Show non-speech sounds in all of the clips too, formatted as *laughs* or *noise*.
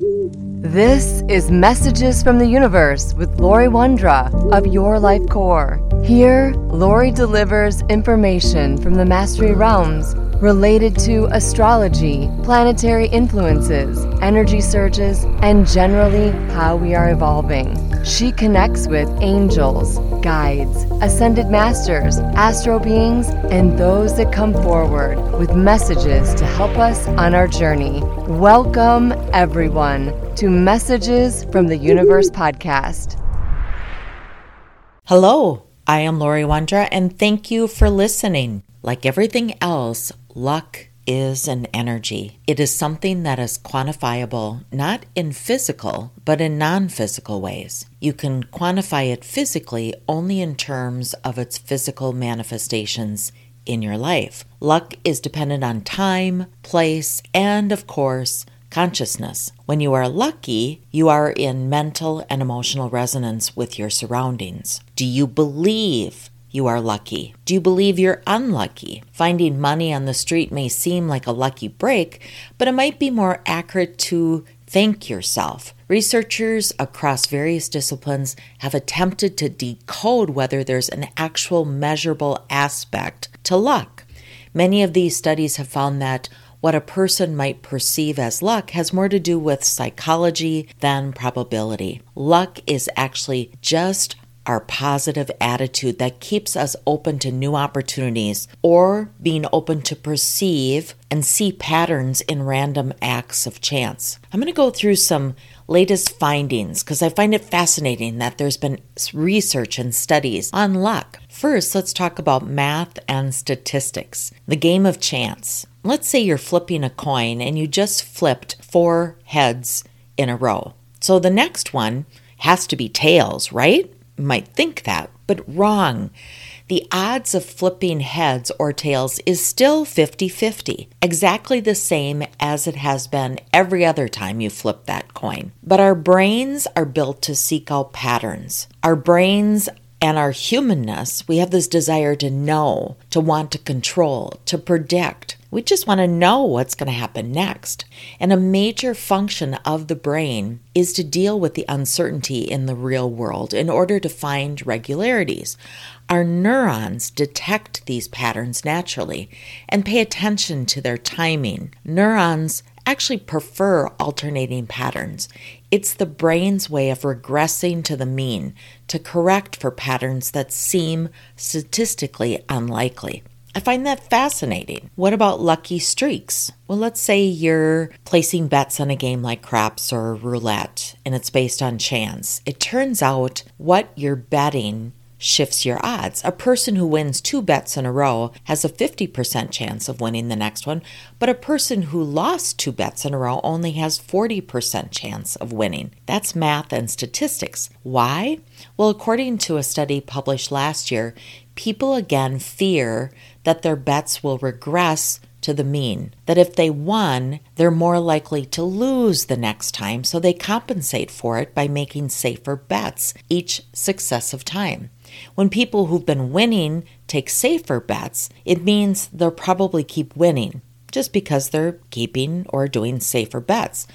This is Messages from the Universe with Lori Wondra of Your Life Core. Here, Lori delivers information from the Mastery Realms related to astrology, planetary influences, energy surges, and generally how we are evolving. She connects with angels, guides, ascended masters, astro beings, and those that come forward with messages to help us on our journey. Welcome, everyone, to Messages from the Universe podcast. Hello, I am Lori Wondra, and thank you for listening. Like everything else, luck is an energy. It is something that is quantifiable not in physical, but in non physical ways. You can quantify it physically only in terms of its physical manifestations in your life. Luck is dependent on time, place, and of course, consciousness. When you are lucky, you are in mental and emotional resonance with your surroundings. Do you believe you are lucky? Do you believe you're unlucky? Finding money on the street may seem like a lucky break, but it might be more accurate to thank yourself. Researchers across various disciplines have attempted to decode whether there's an actual measurable aspect to luck. Many of these studies have found that what a person might perceive as luck has more to do with psychology than probability. Luck is actually just our positive attitude that keeps us open to new opportunities or being open to perceive and see patterns in random acts of chance. I'm going to go through some latest findings because I find it fascinating that there's been research and studies on luck. First, let's talk about math and statistics, the game of chance. Let's say you're flipping a coin and you just flipped four heads in a row. So the next one has to be tails, right? Might think that, but wrong. The odds of flipping heads or tails is still 50 50, exactly the same as it has been every other time you flip that coin. But our brains are built to seek out patterns. Our brains and our humanness, we have this desire to know, to want to control, to predict. We just want to know what's going to happen next. And a major function of the brain is to deal with the uncertainty in the real world in order to find regularities. Our neurons detect these patterns naturally and pay attention to their timing. Neurons actually prefer alternating patterns. It's the brain's way of regressing to the mean to correct for patterns that seem statistically unlikely. I find that fascinating. What about lucky streaks? Well, let's say you're placing bets on a game like craps or roulette and it's based on chance. It turns out what you're betting shifts your odds. A person who wins two bets in a row has a 50% chance of winning the next one, but a person who lost two bets in a row only has 40% chance of winning. That's math and statistics. Why? Well, according to a study published last year, people again fear that their bets will regress to the mean. That if they won, they're more likely to lose the next time, so they compensate for it by making safer bets each successive time. When people who've been winning take safer bets, it means they'll probably keep winning just because they're keeping or doing safer bets.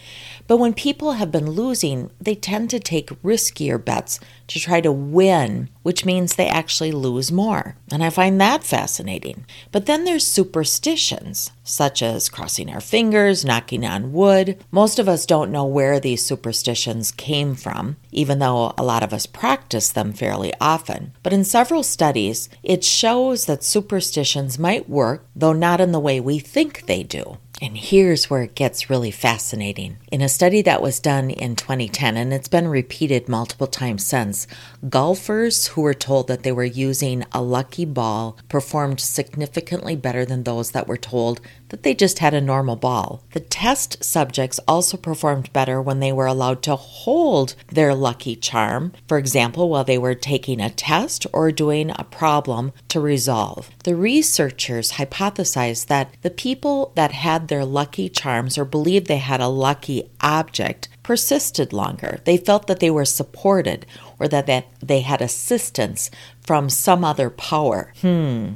But when people have been losing, they tend to take riskier bets to try to win, which means they actually lose more. And I find that fascinating. But then there's superstitions, such as crossing our fingers, knocking on wood. Most of us don't know where these superstitions came from, even though a lot of us practice them fairly often. But in several studies, it shows that superstitions might work, though not in the way we think they do. And here's where it gets really fascinating. In a study that was done in 2010, and it's been repeated multiple times since, golfers who were told that they were using a lucky ball performed significantly better than those that were told that they just had a normal ball. The test subjects also performed better when they were allowed to hold their lucky charm, for example, while they were taking a test or doing a problem to resolve. The researchers hypothesized that the people that had their lucky charms or believed they had a lucky object persisted longer. They felt that they were supported or that they had assistance from some other power. Hmm.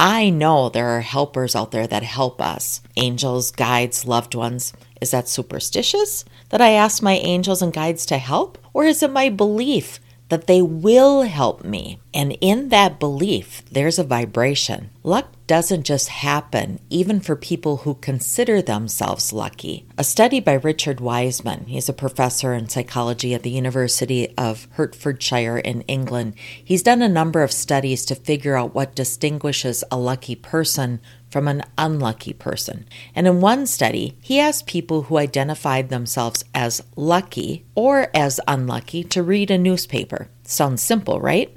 I know there are helpers out there that help us angels, guides, loved ones. Is that superstitious that I ask my angels and guides to help? Or is it my belief that they will help me. And in that belief, there's a vibration. Luck doesn't just happen, even for people who consider themselves lucky. A study by Richard Wiseman, he's a professor in psychology at the University of Hertfordshire in England. He's done a number of studies to figure out what distinguishes a lucky person from an unlucky person. And in one study, he asked people who identified themselves as lucky or as unlucky to read a newspaper. Sounds simple, right?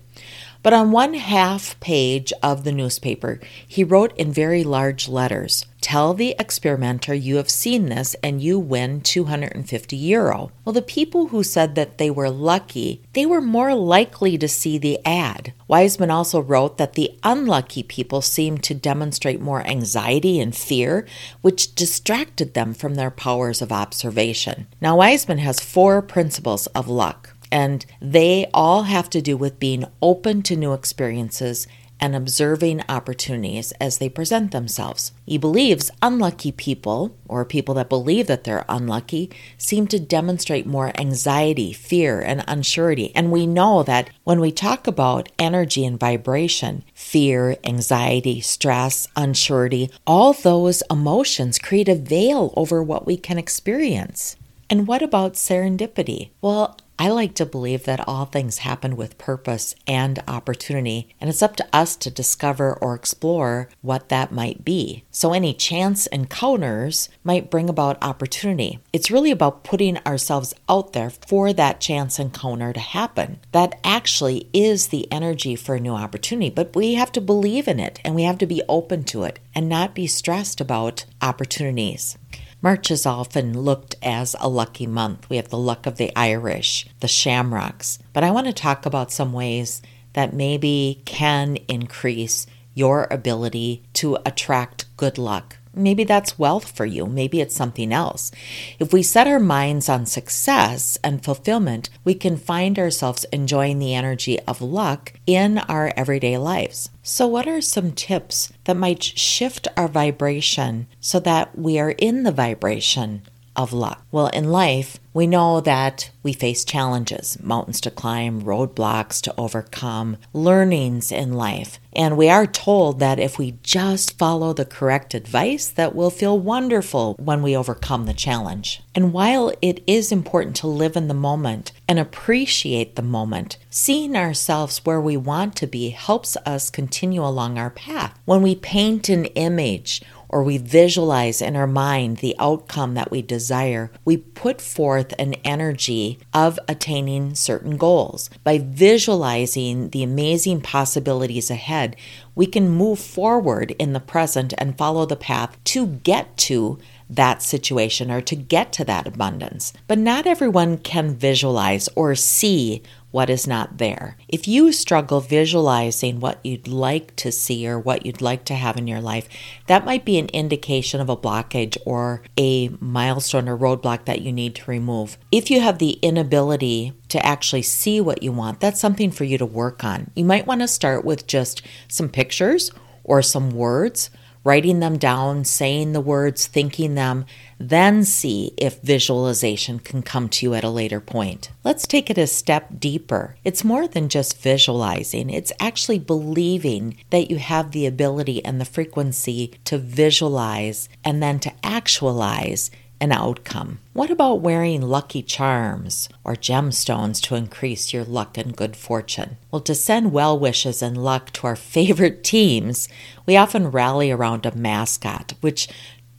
But on one half page of the newspaper, he wrote in very large letters Tell the experimenter you have seen this and you win 250 euro. Well, the people who said that they were lucky, they were more likely to see the ad. Wiseman also wrote that the unlucky people seemed to demonstrate more anxiety and fear, which distracted them from their powers of observation. Now, Wiseman has four principles of luck and they all have to do with being open to new experiences and observing opportunities as they present themselves. He believes unlucky people, or people that believe that they're unlucky, seem to demonstrate more anxiety, fear, and unsurety. And we know that when we talk about energy and vibration, fear, anxiety, stress, unsurety, all those emotions create a veil over what we can experience. And what about serendipity? Well, I like to believe that all things happen with purpose and opportunity, and it's up to us to discover or explore what that might be. So, any chance encounters might bring about opportunity. It's really about putting ourselves out there for that chance encounter to happen. That actually is the energy for a new opportunity, but we have to believe in it and we have to be open to it and not be stressed about opportunities. March is often looked as a lucky month. We have the luck of the Irish, the shamrocks. But I want to talk about some ways that maybe can increase your ability to attract good luck. Maybe that's wealth for you. Maybe it's something else. If we set our minds on success and fulfillment, we can find ourselves enjoying the energy of luck in our everyday lives. So, what are some tips that might shift our vibration so that we are in the vibration of luck? Well, in life, we know that we face challenges, mountains to climb, roadblocks to overcome, learnings in life. And we are told that if we just follow the correct advice, that we'll feel wonderful when we overcome the challenge. And while it is important to live in the moment and appreciate the moment, seeing ourselves where we want to be helps us continue along our path. When we paint an image or we visualize in our mind the outcome that we desire, we put forth an energy of attaining certain goals. By visualizing the amazing possibilities ahead, we can move forward in the present and follow the path to get to that situation or to get to that abundance. But not everyone can visualize or see what is not there. If you struggle visualizing what you'd like to see or what you'd like to have in your life, that might be an indication of a blockage or a milestone or roadblock that you need to remove. If you have the inability to actually see what you want, that's something for you to work on. You might want to start with just some pictures or some words writing them down, saying the words, thinking them, then see if visualization can come to you at a later point. Let's take it a step deeper. It's more than just visualizing, it's actually believing that you have the ability and the frequency to visualize and then to actualize an outcome. What about wearing lucky charms or gemstones to increase your luck and good fortune? Well, to send well wishes and luck to our *laughs* favorite teams, we often rally around a mascot, which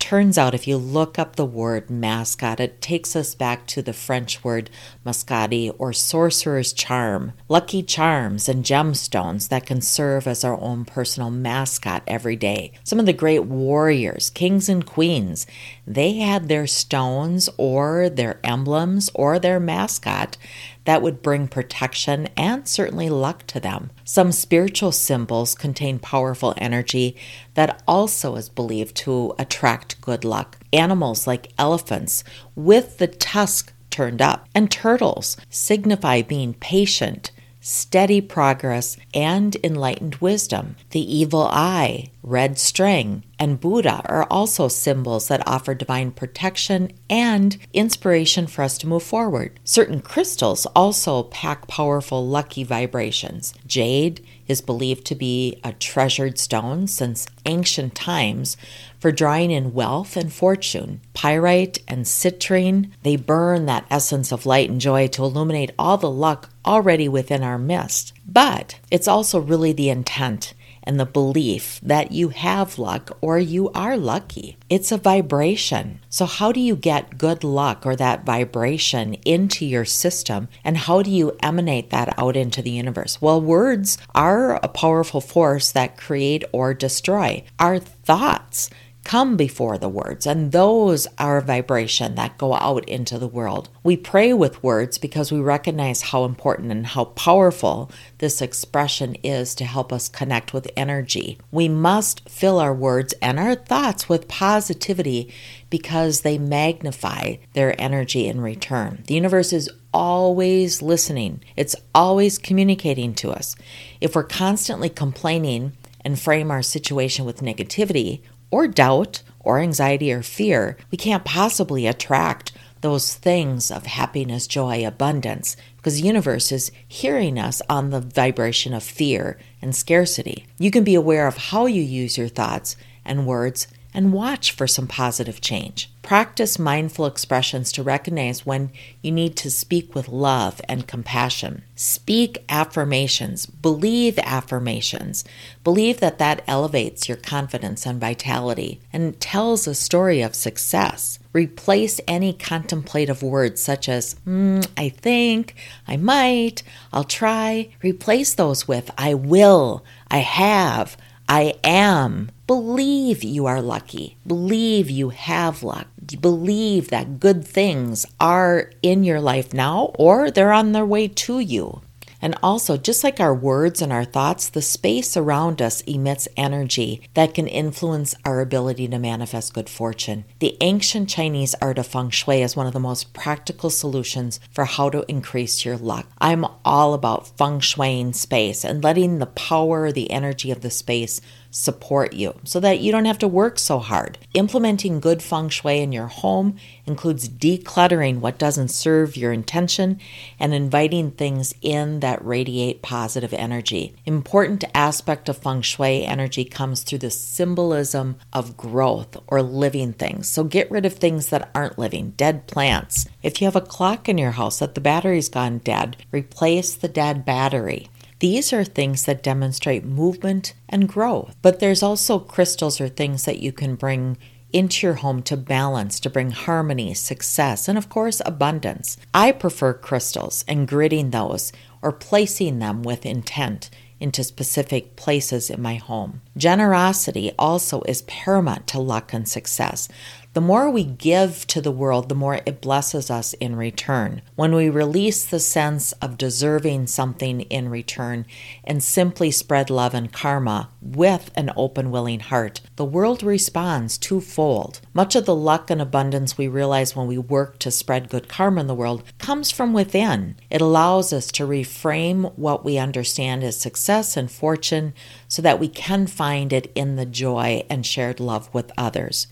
Turns out, if you look up the word mascot, it takes us back to the French word muscati or sorcerer's charm, lucky charms and gemstones that can serve as our own personal mascot every day. Some of the great warriors, kings and queens, they had their stones or their emblems or their mascot that would bring protection and certainly luck to them. Some spiritual symbols contain powerful energy that also is believed to attract good luck. Animals like elephants with the tusk turned up and turtles signify being patient, steady progress, and enlightened wisdom. The evil eye, red string, and Buddha are also symbols that offer divine protection and inspiration for us to move forward. Certain crystals also pack powerful lucky vibrations. Jade is believed to be a treasured stone since ancient times for drawing in wealth and fortune. Pyrite and citrine, they burn that essence of light and joy to illuminate all the luck already within our midst. But it's also really the intent and the belief that you have luck or you are lucky. It's a vibration. So, how do you get good luck or that vibration into your system? And how do you emanate that out into the universe? Well, words are a powerful force that create or destroy. Our thoughts come before the words, and those are vibration that go out into the world. We pray with words because we recognize how important and how powerful this expression is to help us connect with energy. We must fill our words and our thoughts with positivity because they magnify their energy in return. The universe is always listening, it's always communicating to us. If we're constantly complaining, and frame our situation with negativity, or doubt or anxiety or fear, we can't possibly attract those things of happiness, joy, abundance, because the universe is hearing us on the vibration of fear and scarcity. You can be aware of how you use your thoughts and words and watch for some positive change. Practice mindful expressions to recognize when you need to speak with love and compassion. Speak affirmations, believe affirmations. Believe that that elevates your confidence and vitality and tells a story of success. Replace any contemplative words such as, mm, I think, I might, I'll try. Replace those with, I will, I have, I am. Believe you are lucky. Believe you have luck. Believe that good things are in your life now or they're on their way to you. And also, just like our words and our thoughts, the space around us emits energy that can influence our ability to manifest good fortune. The ancient Chinese art of feng shui is one of the most practical solutions for how to increase your luck. I'm all about feng shuiing space and letting the power, the energy of the space support you so that you don't have to work so hard. Implementing good feng shui in your home includes decluttering what doesn't serve your intention and inviting things in that radiate positive energy. Important aspect of feng shui energy comes through the symbolism of growth or living things. So get rid of things that aren't living, dead plants. If you have a clock in your house that the battery's gone dead, replace the dead battery. These are things that demonstrate movement and growth. But there's also crystals or things that you can bring into your home to balance, to bring harmony, success, and of course, abundance. I prefer crystals and gridding those or placing them with intent into specific places in my home. Generosity also is paramount to luck and success. The more we give to the world, the more it blesses us in return. When we release the sense of deserving something in return and simply spread love and karma with an open, willing heart, the world responds twofold. Much of the luck and abundance we realize when we work to spread good karma in the world comes from within. It allows us to reframe what we understand as success and fortune so that we can find it in the joy and shared love with others.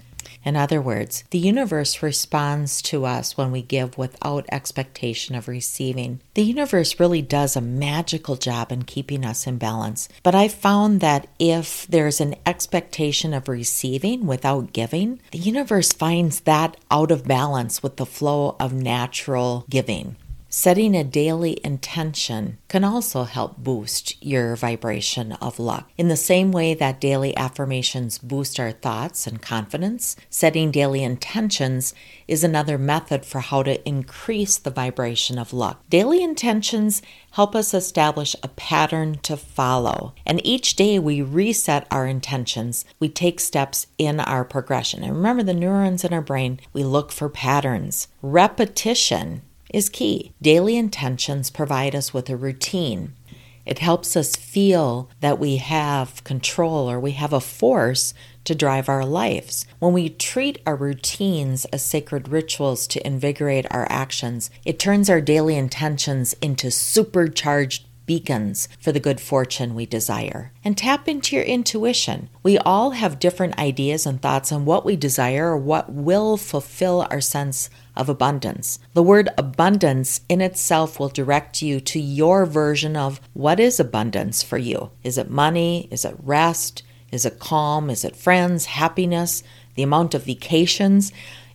In other words, the universe responds to us when we give without expectation of receiving. The universe really does a magical job in keeping us in balance. But I found that if there's an expectation of receiving without giving, the universe finds that out of balance with the flow of natural giving. Setting a daily intention can also help boost your vibration of luck. In the same way that daily affirmations boost our thoughts and confidence, setting daily intentions is another method for how to increase the vibration of luck. Daily intentions help us establish a pattern to follow. And each day we reset our intentions, we take steps in our progression. And remember, the neurons in our brain, we look for patterns. Repetition is key. Daily intentions provide us with a routine. It helps us feel that we have control or we have a force to drive our lives. When we treat our routines as sacred rituals to invigorate our actions, it turns our daily intentions into supercharged beacons for the good fortune we desire. And tap into your intuition. We all have different ideas and thoughts on what we desire or what will fulfill our sense of abundance. The word abundance in itself will direct you to your version of what is abundance for you. Is it money? Is it rest? Is it calm? Is it friends, happiness, the amount of vacations?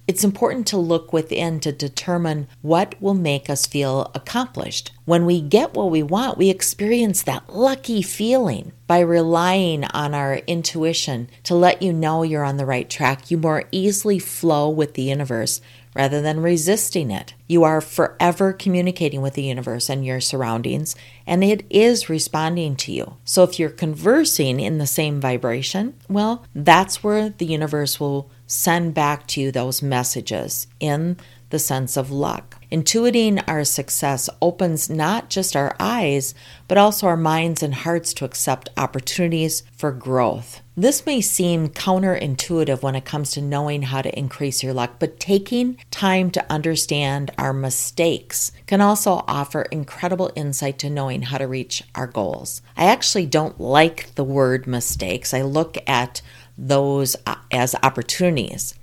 It's important to look within to determine what will make us feel accomplished. When we get what we want, we experience that lucky feeling. By relying on our intuition to let you know you're on the right track, you more easily flow with the universe rather than resisting it. You are forever communicating with the universe and your surroundings, and it is responding to you. So if you're conversing in the same vibration, well, that's where the universe will send back to you those messages in the sense of luck. Intuiting our success opens not just our eyes, but also our minds and hearts to accept opportunities for growth. This may seem counterintuitive when it comes to knowing how to increase your luck, but taking time to understand our mistakes can also offer incredible insight to knowing how to reach our goals. I actually don't like the word mistakes. I look at those uh, as opportunities.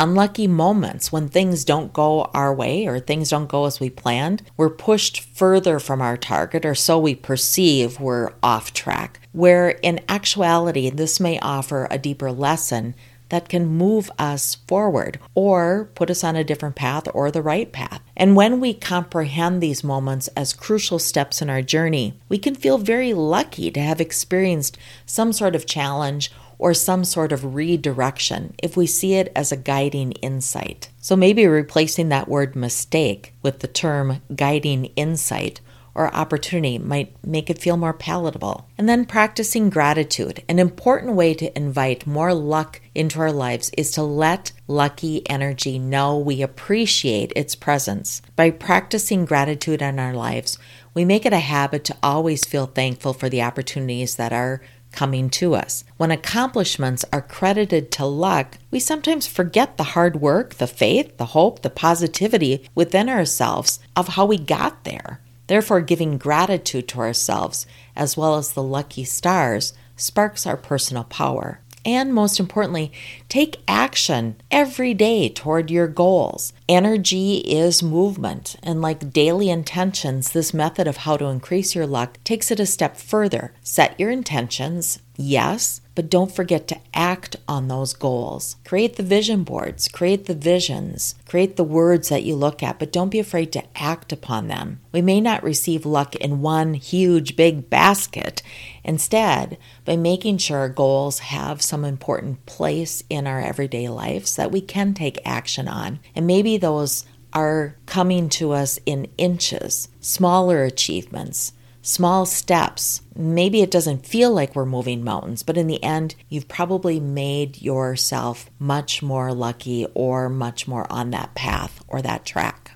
Unlucky moments when things don't go our way or things don't go as we planned, we're pushed further from our target, or so we perceive we're off track. Where in actuality, this may offer a deeper lesson that can move us forward or put us on a different path or the right path. And when we comprehend these moments as crucial steps in our journey, we can feel very lucky to have experienced some sort of challenge or some sort of redirection if we see it as a guiding insight. So maybe replacing that word mistake with the term guiding insight or opportunity might make it feel more palatable. And then practicing gratitude. An important way to invite more luck into our lives is to let lucky energy know we appreciate its presence. By practicing gratitude in our lives, we make it a habit to always feel thankful for the opportunities that are coming to us. When accomplishments are credited to luck, we sometimes forget the hard work, the faith, the hope, the positivity within ourselves of how we got there. Therefore, giving gratitude to ourselves, as well as the lucky stars, sparks our personal power. And most importantly, take action every day toward your goals. Energy is movement, and like daily intentions, this method of how to increase your luck takes it a step further. Set your intentions, yes, but don't forget to act on those goals. Create the vision boards, create the visions, create the words that you look at, but don't be afraid to act upon them. We may not receive luck in one huge big basket. Instead, by making sure our goals have some important place in our everyday lives that we can take action on, and maybe those are coming to us in inches, smaller achievements small steps. Maybe it doesn't feel like we're moving mountains, but in the end, you've probably made yourself much more lucky or much more on that path or that track.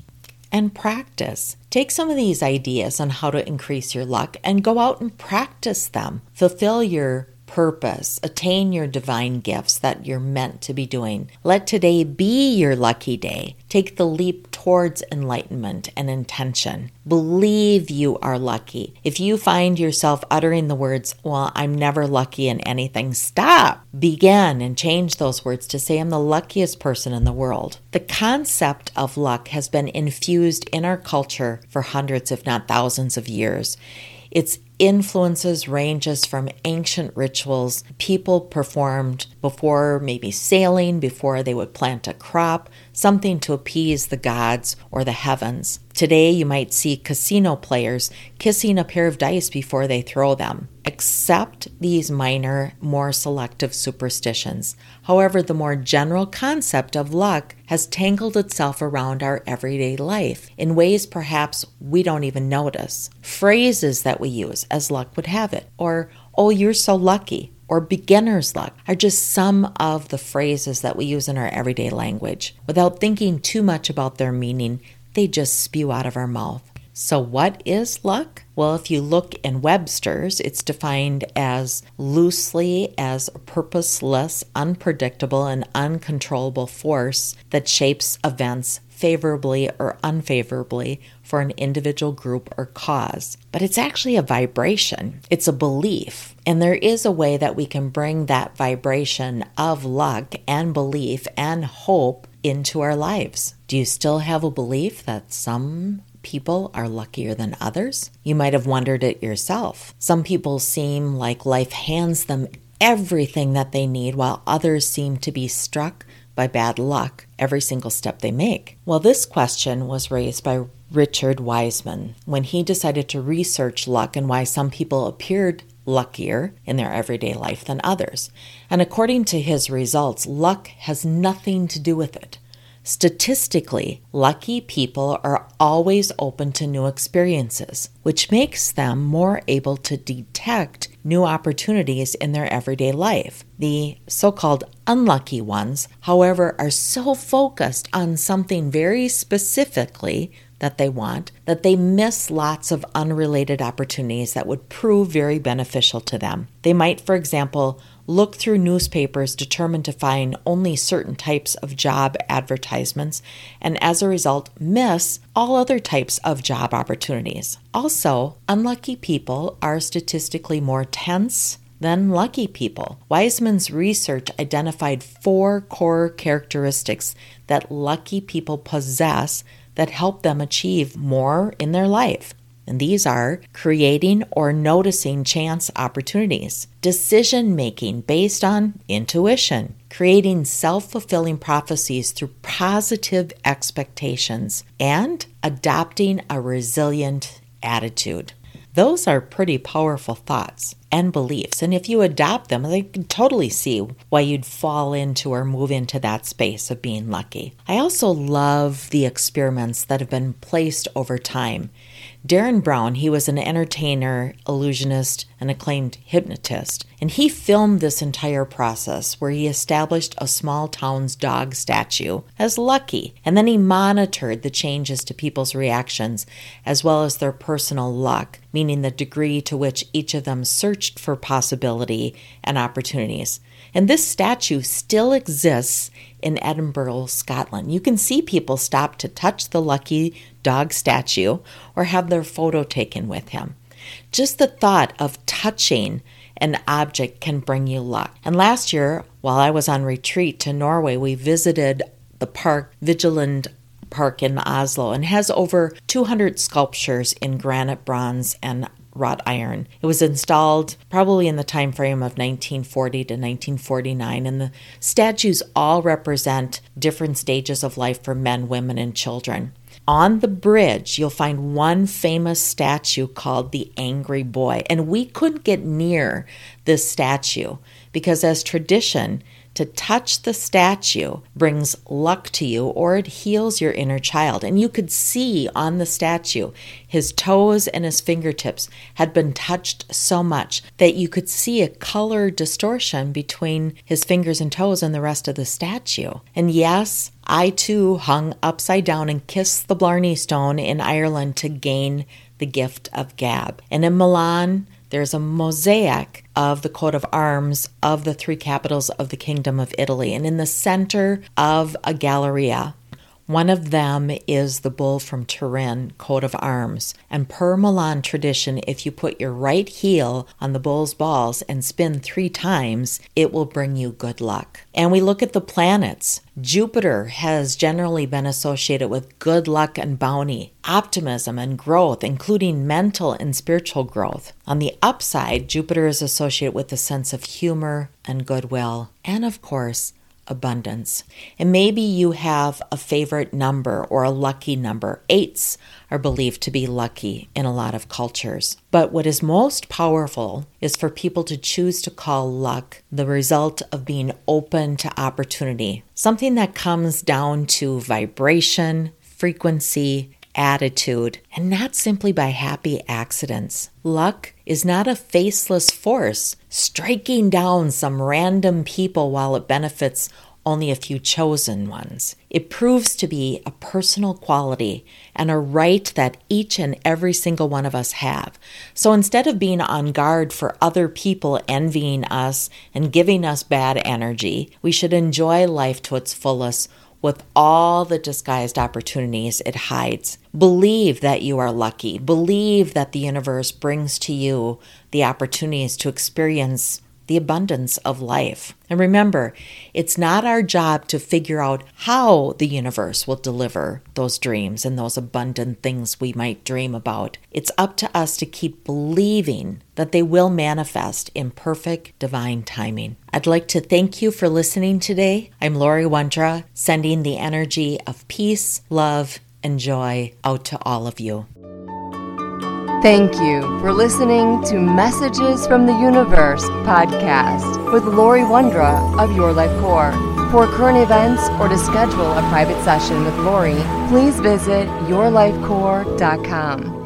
And practice. Take some of these ideas on how to increase your luck and go out and practice them. Fulfill your purpose, attain your divine gifts that you're meant to be doing. Let today be your lucky day. Take the leap towards enlightenment and intention. Believe you are lucky. If you find yourself uttering the words, Well, I'm never lucky in anything, stop. Begin and change those words to say, I'm the luckiest person in the world. The concept of luck has been infused in our culture for hundreds, if not thousands, of years. Its influences ranges from ancient rituals people performed before maybe sailing, before they would plant a crop, something to appease the gods or the heavens. Today, you might see casino players kissing a pair of dice before they throw them. Accept these minor, more selective superstitions. However, the more general concept of luck has tangled itself around our everyday life in ways perhaps we don't even notice. Phrases that we use, as luck would have it, or, oh, you're so lucky, or beginner's luck are just some of the phrases that we use in our everyday language. Without thinking too much about their meaning, they just spew out of our mouth. So, what is luck? Well, if you look in Webster's, it's defined as loosely as a purposeless, unpredictable, and uncontrollable force that shapes events favorably or unfavorably for an individual group or cause, but it's actually a vibration. It's a belief. And there is a way that we can bring that vibration of luck and belief and hope into our lives. Do you still have a belief that some people are luckier than others? You might have wondered it yourself. Some people seem like life hands them everything that they need, while others seem to be struck by bad luck every single step they make. Well, this question was raised by Richard Wiseman when he decided to research luck and why some people appeared luckier in their everyday life than others. And according to his results, luck has nothing to do with it. Statistically, lucky people are always open to new experiences, which makes them more able to detect new opportunities in their everyday life. The so called unlucky ones, however, are so focused on something very specifically that they want that they miss lots of unrelated opportunities that would prove very beneficial to them. They might, for example, look through newspapers determined to find only certain types of job advertisements, and as a result, miss all other types of job opportunities. Also, unlucky people are statistically more tense than lucky people. Wiseman's research identified four core characteristics that lucky people possess that help them achieve more in their life. And these are creating or noticing chance opportunities, decision making based on intuition, creating self fulfilling prophecies through positive expectations, and adopting a resilient attitude. Those are pretty powerful thoughts and beliefs. And if you adopt them, I can totally see why you'd fall into or move into that space of being lucky. I also love the experiments that have been placed over time Derren Brown, he was an entertainer, illusionist, and acclaimed hypnotist. And he filmed this entire process where he established a small town's dog statue as Lucky. And then he monitored the changes to people's reactions as well as their personal luck, meaning the degree to which each of them searched for possibility and opportunities. And this statue still exists in Edinburgh, Scotland. You can see people stop to touch the lucky dog statue or have their photo taken with him. Just the thought of touching an object can bring you luck. And last year, while I was on retreat to Norway, we visited the park Vigeland Park in Oslo and has over 200 sculptures in granite, bronze, and wrought iron. It was installed probably in the time frame of 1940 to 1949 and the statues all represent different stages of life for men, women and children. On the bridge, you'll find one famous statue called the Angry Boy. And we couldn't get near this statue because, as tradition, to touch the statue brings luck to you or it heals your inner child. And you could see on the statue his toes and his fingertips had been touched so much that you could see a color distortion between his fingers and toes and the rest of the statue. And yes, I too hung upside down and kissed the Blarney Stone in Ireland to gain the gift of gab. And in Milan, there's a mosaic of the coat of arms of the three capitals of the Kingdom of Italy. And in the center of a galleria, one of them is the bull from Turin coat of arms. And per Milan tradition, if you put your right heel on the bull's balls and spin three times, it will bring you good luck. And we look at the planets. Jupiter has generally been associated with good luck and bounty, optimism and growth, including mental and spiritual growth. On the upside, Jupiter is associated with a sense of humor and goodwill. And of course, abundance. And maybe you have a favorite number or a lucky number. Eights are believed to be lucky in a lot of cultures. But what is most powerful is for people to choose to call luck the result of being open to opportunity, something that comes down to vibration, frequency, attitude, and not simply by happy accidents. Luck is not a faceless force striking down some random people while it benefits only a few chosen ones. It proves to be a personal quality and a right that each and every single one of us have. So instead of being on guard for other people envying us and giving us bad energy, we should enjoy life to its fullest with all the disguised opportunities it hides. Believe that you are lucky. Believe that the universe brings to you the opportunities to experience the abundance of life. And remember, it's not our job to figure out how the universe will deliver those dreams and those abundant things we might dream about. It's up to us to keep believing that they will manifest in perfect divine timing. I'd like to thank you for listening today. I'm Lori Wondra, sending the energy of peace, love, and joy out to all of you. Thank you for listening to Messages from the Universe podcast with Lori Wondra of Your Life Core. For current events or to schedule a private session with Lori, please visit yourlifecore.com.